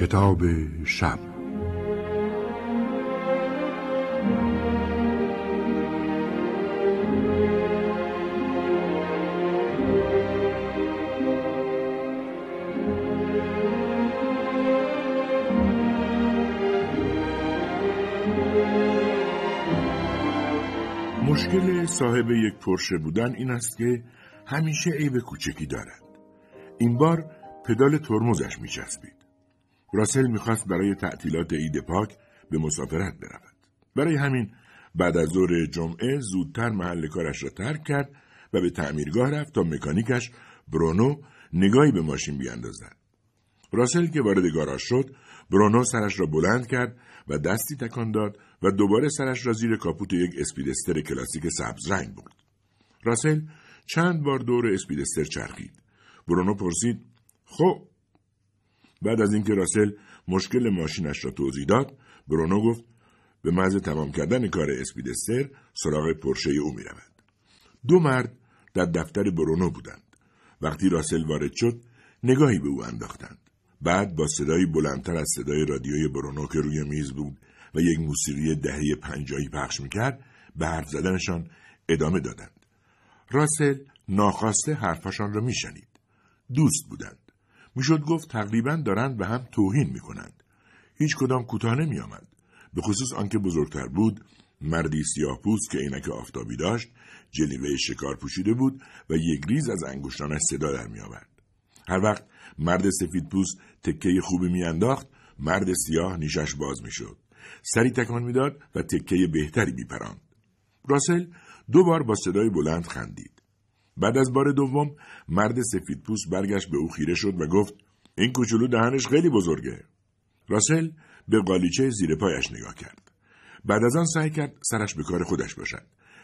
کتاب شب مشکل صاحب یک پرشه بودن این است که همیشه عیب کوچکی دارد. این بار پدال ترمزش میچسبید. راسل می‌خواست برای تعطیلات عید پاک به مسافرت برود. برای همین بعد از ظهر جمعه زودتر محل کارش را ترک کرد و به تعمیرگاه رفت تا مکانیکش برونو نگاهی به ماشین بیاندازد. راسل که وارد گاراژ شد، برونو سرش را بلند کرد و دستی تکان داد و دوباره سرش را زیر کاپوت یک اسپیدستر کلاسیک سبز رنگ برد. راسل چند بار دور اسپیدستر چرخید. برونو پرسید خب بعد از اینکه راسل مشکل ماشینش را توضیح داد برونو گفت به محض تمام کردن کار اسپیدستر سراغ پرشه او می رود. دو مرد در دفتر برونو بودند. وقتی راسل وارد شد نگاهی به او انداختند. بعد با صدایی بلندتر از صدای رادیوی برونو که روی میز بود و یک موسیقی دهه پنجایی پخش می‌کرد به حرف زدنشان ادامه دادند. راسل ناخواسته حرفشان را میشنید. دوست بودند. می‌شد گفت تقریبا دارند به هم توهین می‌کنند. هیچ کدام کوتاه نمی آمد. به خصوص آنکه بزرگتر بود مردی سیاه پوست که عینک آفتابی داشت جلیوه شکار پوشیده بود و یک ریز از انگشتانش صدا در می آورد. هر وقت مرد سفید پوست تکه خوبی میانداخت مرد سیاه نیشش باز می‌شد سری تکان می‌داد و تکه بهتری میپراند راسل دو بار با صدای بلند خندید بعد از بار دوم مرد سفید پوست برگشت به او خیره شد و گفت این کوچولو دهنش خیلی بزرگه راسل به قالیچه زیر پایش نگاه کرد بعد از آن سعی کرد سرش به کار خودش باشد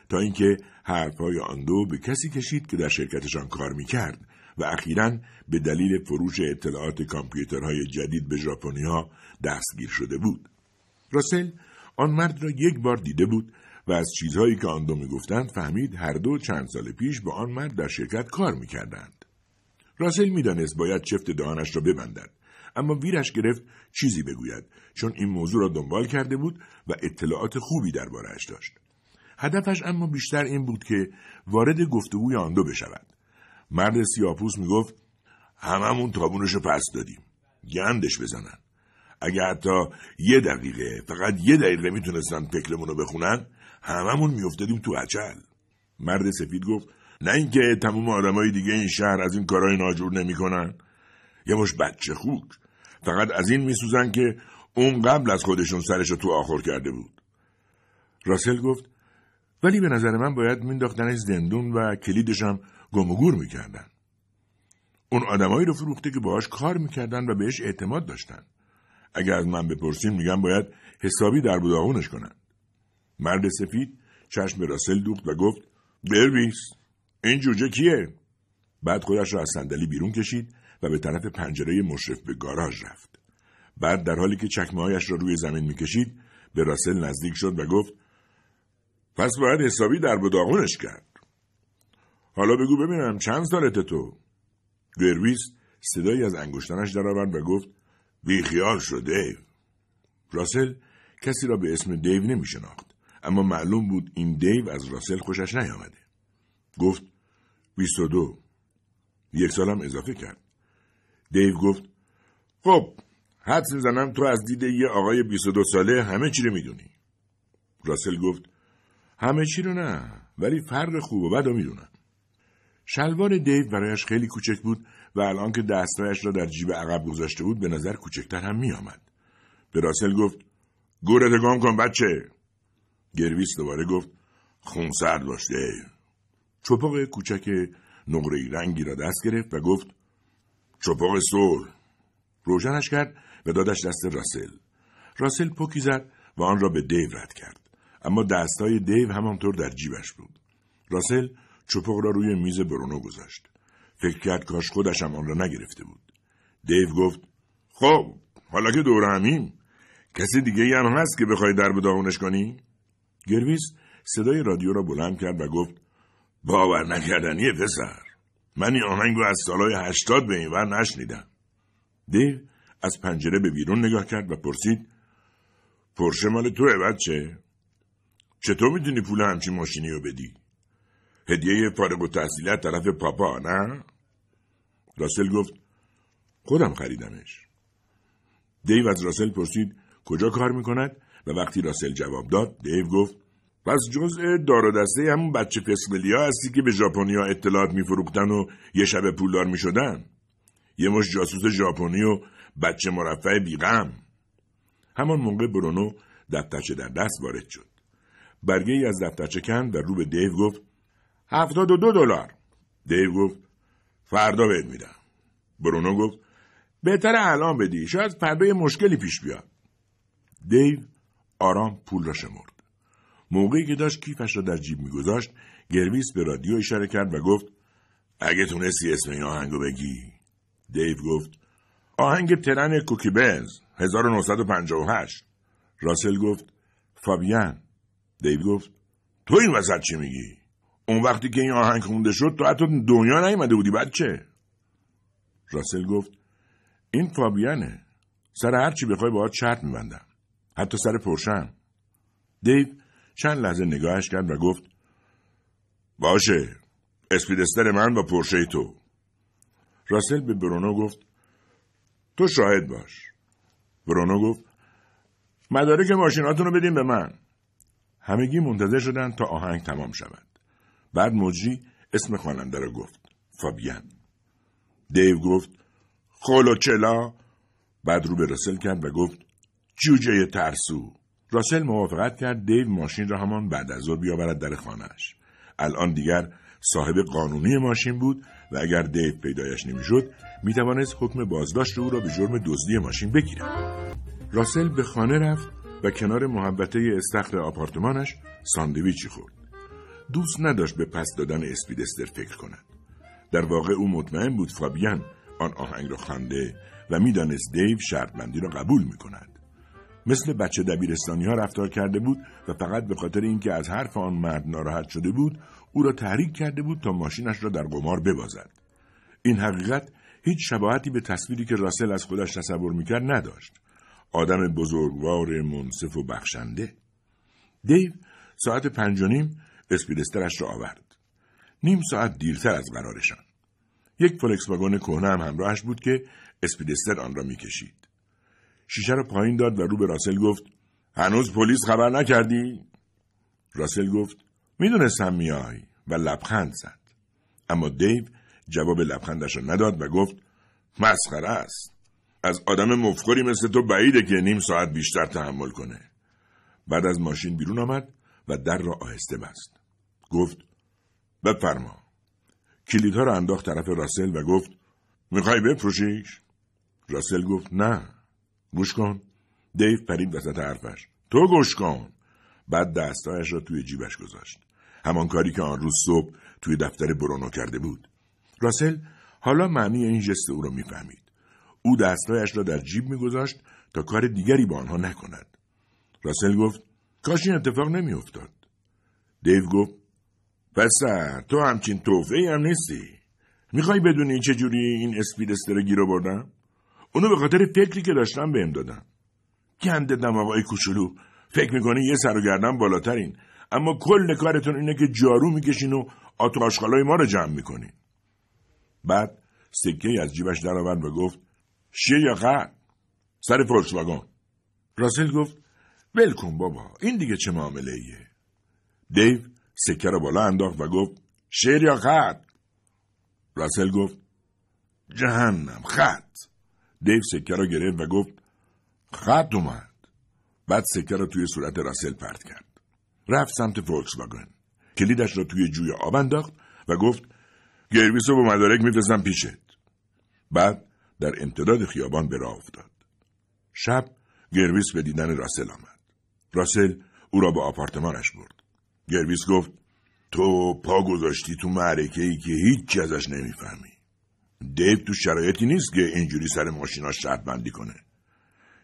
تا اینکه حرفهای آن دو به کسی کشید که در شرکتشان کار می‌کرد و اخیرا به دلیل فروش اطلاعات کامپیوترهای جدید به ژاپنیها دستگیر شده بود. راسل آن مرد را یک بار دیده بود و از چیزهایی که آن دو می‌گفتند فهمید هر دو چند سال پیش با آن مرد در شرکت کار می‌کردند. راسل می‌دانست باید چفت دهانش را ببندد اما ویرش گرفت چیزی بگوید چون این موضوع را دنبال کرده بود و اطلاعات خوبی دربارهاش داشت. هدفش اما بیشتر این بود که وارد گفتگوی آن دو بشود. مرد سیاپوس می‌گفت هممون تابونشو پس دادیم. گندش بزنن. اگه حتی یه دقیقه فقط یه دقیقه می‌تونستن پکلمون رو بخونن هممون میافتادیم تو عجل. مرد سفید گفت نه اینکه تمام آدمای دیگه این شهر از این کارهای ناجور نمی‌کنن یه مش بچه خوک فقط از این میسوزن که اون قبل از خودشون سرش تو آخر کرده بود راسل گفت ولی به نظر من باید مینداختنش زندون و کلیدشم گم و گور می‌کردن. اون آدمایی رو فروخته که باهاش کار می‌کردن و بهش اعتماد داشتن. اگر از من بپرسین میگم باید حسابی در بوداغونش کنن. مرد سفید چشم به راسل دوخت و گفت درویس این جوجه کیه؟ بعد خودش را از صندلی بیرون کشید و به طرف پنجره مشرف به گاراژ رفت. بعد در حالی که چکمه را روی زمین می‌کشید به راسل نزدیک شد و گفت پس باید حسابی در بداغونش کرد. حالا بگو ببینم چند سالت تو؟ درویس صدایی از انگشتانش درآورد و گفت بیخیال شد دیو. راسل کسی را به اسم دیو نمی شناخت. اما معلوم بود این دیو از راسل خوشش نیامده. گفت بیست و دو. یک سالم اضافه کرد. دیو گفت خب حدس می‌زنم تو از دید یه آقای بیست و دو ساله همه چی رو می‌دونی. راسل گفت همه چی رو نه ولی فرق خوب و بد رو می‌دونم. شلوار دیو برایش خیلی کوچک بود و الان که دستایش را در جیب عقب گذاشته بود به نظر کوچکتر هم می آمد. به راسل گفت گورت گم کن بچه گرویس دوباره گفت خون سرد باش دیو چپاق کوچک نقره رنگی را دست گرفت و گفت چپاق سور روشنش کرد و دادش دست راسل راسل پوکی زد و آن را به دیو رد کرد اما دستای دیو همانطور در جیبش بود راسل چپق را روی میز برونو گذاشت. فکر کرد کاش خودشم آن را نگرفته بود. دیو گفت خب حالا که دور همیم کسی دیگه هم هست که بخوای در داغونش کنی؟ گرویس صدای رادیو را بلند کرد و گفت باور نکردنیه پسر من این آهنگ از سالهای هشتاد به این ور نشنیدم دیو از پنجره به بیرون نگاه کرد و پرسید پرشه مال توه بچه؟ چطور می‌تونی پول همچین ماشینی رو بدی؟ هدیه فارغ و تحصیلت طرف پاپا نه؟ راسل گفت خودم خریدمش. دیو از راسل پرسید کجا کار می‌کند و وقتی راسل جواب داد دیو گفت پس جزء دار و دسته همون بچه فسملیا هستی که به ژاپنیا اطلاعات میفروختن و یه شب پولدار می‌شدن. یه مش جاسوس ژاپنی و بچه مرفع بیغم. همان موقع برونو دفترچه در دست وارد شد. برگه ای از دفترچه کند و رو به دیو گفت هفتاد و دو دلار. دیو گفت فردا بهت میدم. برونو گفت بهتر الان بدی شاید فردا یه مشکلی پیش بیاد. دیو آرام پول را شمرد. موقعی که داشت کیفش را در جیب میگذاشت گرویس به رادیو اشاره کرد و گفت اگه تونستی اسم این آهنگو بگی. دیو گفت آهنگ ترن کوکیبز 1958 راسل گفت فابیان. دیو گفت تو این وسط چی میگی؟ اون وقتی که این آهنگ خونده شد تو حتی دنیا نیومده بودی بچه راسل گفت این فابیانه. سر هر چی بخوای باهات شرط میبندم. حتی سر پرشم دیو چند لحظه نگاهش کرد و گفت باشه اسپیدستر من و پرشه تو. راسل به برونو گفت تو شاهد باش. برونو گفت مدارک ماشیناتون رو بدین به من. همگی منتظر شدن تا آهنگ تمام شود. بعد مجری اسم خواننده را گفت فابیان. دیو گفت چلا. بعد رو به راسل کرد و گفت جوجه ترسو. راسل موافقت کرد دیو ماشین را همان بعد از ظهر بیاورد در خانهاش. الان دیگر صاحب قانونی ماشین بود و اگر دیو پیدایش نمی‌شد می‌توانست حکم بازداشت او را به جرم دزدی ماشین بگیرد. راسل به خانه رفت و کنار محبته استخر آپارتمانش ساندویچی خورد. دوست نداشت به پس دادن اسپیدستر فکر کند. در واقع او مطمئن بود فابیان آن آهنگ را خوانده و می‌دانست دیو شرطبندی را قبول می کند. مثل بچه دبیرستانی ها رفتار کرده بود و فقط به خاطر اینکه از حرف آن مرد ناراحت شده بود او را تحریک کرده بود تا ماشینش را در قمار ببازد. این حقیقت هیچ شباهتی به تصویری که راسل از خودش تصور می‌کرد نداشت. آدم بزرگوار منصف و بخشنده. دیو ساعت پنج و نیم اسپیدسترش را آورد. نیم ساعت دیرتر از قرارشان. یک فولکس واگن کهنه هم همراهش بود که اسپیدستر آن را می‌کشید. شیشه را پایین داد و رو به راسل گفت هنوز پلیس خبر نکردی؟ راسل گفت می‌دونستم میای و لبخند زد. اما دیو جواب لبخندش را نداد و گفت مسخره است. از آدم مفخوری مثل تو بعیده که نیم ساعت بیشتر تحمل کنه. بعد از ماشین بیرون آمد و در را آهسته بست. گفت بفرما. کلیدها را انداخت طرف راسل و گفت می‌خوای بفروشیش؟ راسل گفت نه. گوش کن. دیو پرید وسط حرفش. تو گوش کن. بعد دستایش را توی جیبش گذاشت. همان کاری که آن روز صبح توی دفتر برونو کرده بود. راسل حالا معنی این جست او را می‌فهمید. او دستایش را در جیب میگذاشت تا کار دیگری با آنها نکند. راسل گفت کاش این اتفاق نمیافتاد. دیو گفت پسر تو همچین توفه هم نیستی. می‌خوای بدونی چجوری این اسپید استر گیر بردم؟ اونو به خاطر فکری که داشتم بهم دادم گنده دماغای کوچولو. فکر می‌کنی یه سر و گردن بالاترین. اما کل کارتون اینه که جارو می‌کشین و آتاشخالای ما رو جمع می‌کنین. بعد سکه از جیبش درآورد و گفت شیه یا خر؟ سر فولکس واگن راسل گفت ول کن بابا این دیگه چه معامله ایه دیو سکه را بالا انداخت و گفت شیر یا خط راسل گفت جهنم خط. دیو سکه را گرفت و گفت خط اومد. بعد سکه را توی صورت راسل پرت کرد. رفت سمت فولکس واگن کلیدش را توی جوی آب انداخت و گفت گرویس رو با مدارک میفرستم پیشت. بعد در امتداد خیابان به راه افتاد. شب گرویس به دیدن راسل آمد. راسل او را به آپارتمانش برد. گرویس گفت تو پا گذاشتی تو معرکه ای که هیچی ازش نمی‌فهمی. دیو تو شرایطی نیست که اینجوری سر ماشیناش شرط بندی کنه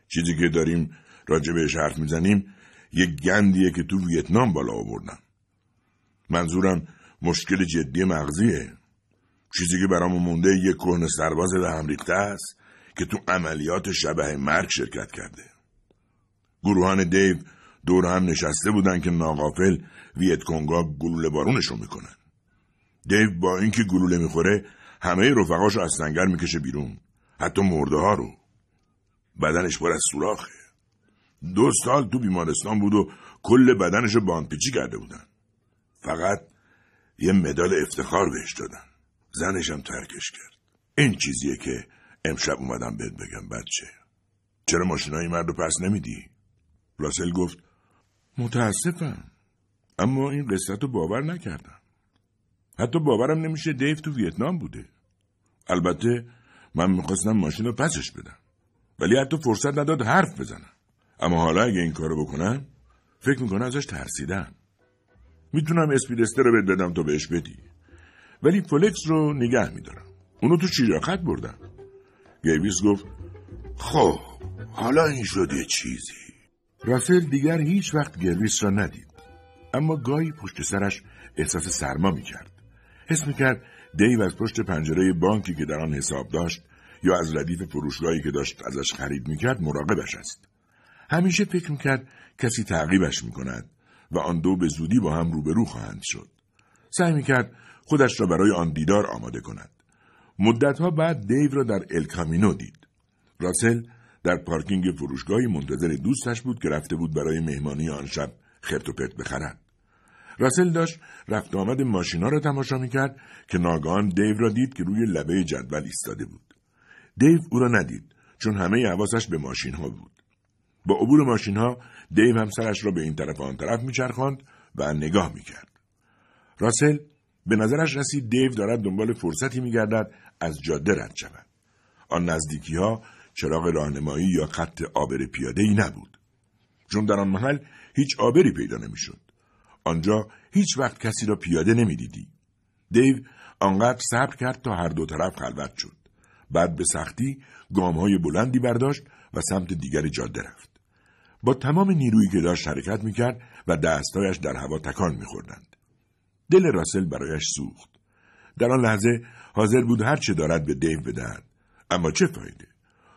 چیزی که داریم راجع بهش حرف می‌زنیم یه گندیه که تو ویتنام بالا آوردم منظورم مشکل جدی مغزیه چیزی که برامون مونده یه کهن سرباز به هم است که تو عملیات شبه مرگ شرکت کرده. گروهان دیو دور هم نشسته بودن که ناقافل ویت کنگا گلوله بارونشون می‌کنن. دیو با اینکه گلوله می‌خوره همه رفقاش از سنگر می‌کشه بیرون. حتی مرده ها رو. بدنش پر از سوراخه. دو سال تو بیمارستان بود و کل بدنش رو باندپیچی کرده بودن. فقط یه مدال افتخار بهش دادن. زنشم ترکش کرد. این چیزیه که امشب اومدم بهت بگم بچه. چرا ماشینای مرد رو پس نمیدی؟ راسل گفت متاسفم. اما این قصت رو باور نکردم. حتی باورم نمیشه دیو تو ویتنام بوده. البته من می‌خواستم ماشین رو پسش بدم. ولی حتی فرصت نداد حرف بزنم. اما حالا اگه این کارو بکنم فکر می‌کنه ازش ترسیدم. می‌تونم اسپیدسته رو بدم تا بهش بدی. ولی فلکس رو نگه میدارم. اونو تو چیراخت بردم. گیویس گفت خب حالا این شد یه چیزی. راسل دیگر هیچ وقت گرویس را ندید. اما گاهی پشت سرش احساس سرما می‌کرد. حس می‌کرد دیو از پشت پنجره بانکی که در آن حساب داشت یا از ردیف فروشگاهی که داشت ازش خرید می‌کرد مراقبش است. همیشه فکر می‌کرد کسی تعقیبش می‌کند و آن دو به زودی با هم روبرو خواهند شد. سعی می‌کرد خودش را برای آن دیدار آماده کند. مدتها بعد دیو را در الکامینو دید. راسل در پارکینگ فروشگاهی منتظر دوستش بود که رفته بود برای مهمانی آن شب خرت و پرت بخرد. راسل داشت رفت آمد ماشینا را تماشا می‌کرد که ناگهان دیو را دید که روی لبه جدول ایستاده بود. دیو او را ندید چون همه حواسش به ماشین ها بود. با عبور ماشین ها دیو هم سرش را به این طرف آن طرف میچرخاند و نگاه می‌کرد. راسل به نظرش رسید دیو دارد دنبال فرصتی میگردد از جاده رد شود. آن نزدیکی ها چراغ راهنمایی یا خط آبر پیاده ای نبود. چون در آن محل هیچ آبری پیدا نمی‌شد. آنجا هیچ وقت کسی را پیاده نمی‌دیدی. دیو آنقدر صبر کرد تا هر دو طرف خلوت شد. بعد به سختی گام های بلندی برداشت و سمت دیگر جاده رفت. با تمام نیرویی که داشت حرکت می‌کرد و دستایش در هوا تکان میخوردند. دل راسل برایش سوخت. در آن لحظه حاضر بود هر چه دارد به دیو بدهد. اما چه فایده؟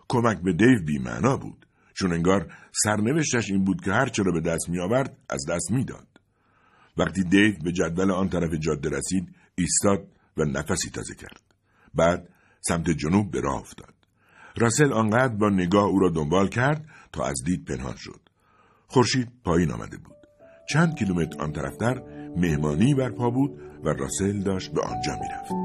کمک به دیو بیمعنا بود. چون انگار سرنوشتش این بود که هر چه را به دست می آورد از دست می‌داد. وقتی دیو به جدول آن طرف جاده رسید ایستاد و نفسی تازه کرد. بعد سمت جنوب به راه افتاد. راسل آنقدر با نگاه او را دنبال کرد تا از دید پنهان شد. خورشید پایین آمده بود. چند کیلومتر آن طرفتر مهمانی برپا بود و راسل داشت به آنجا می‌رفت.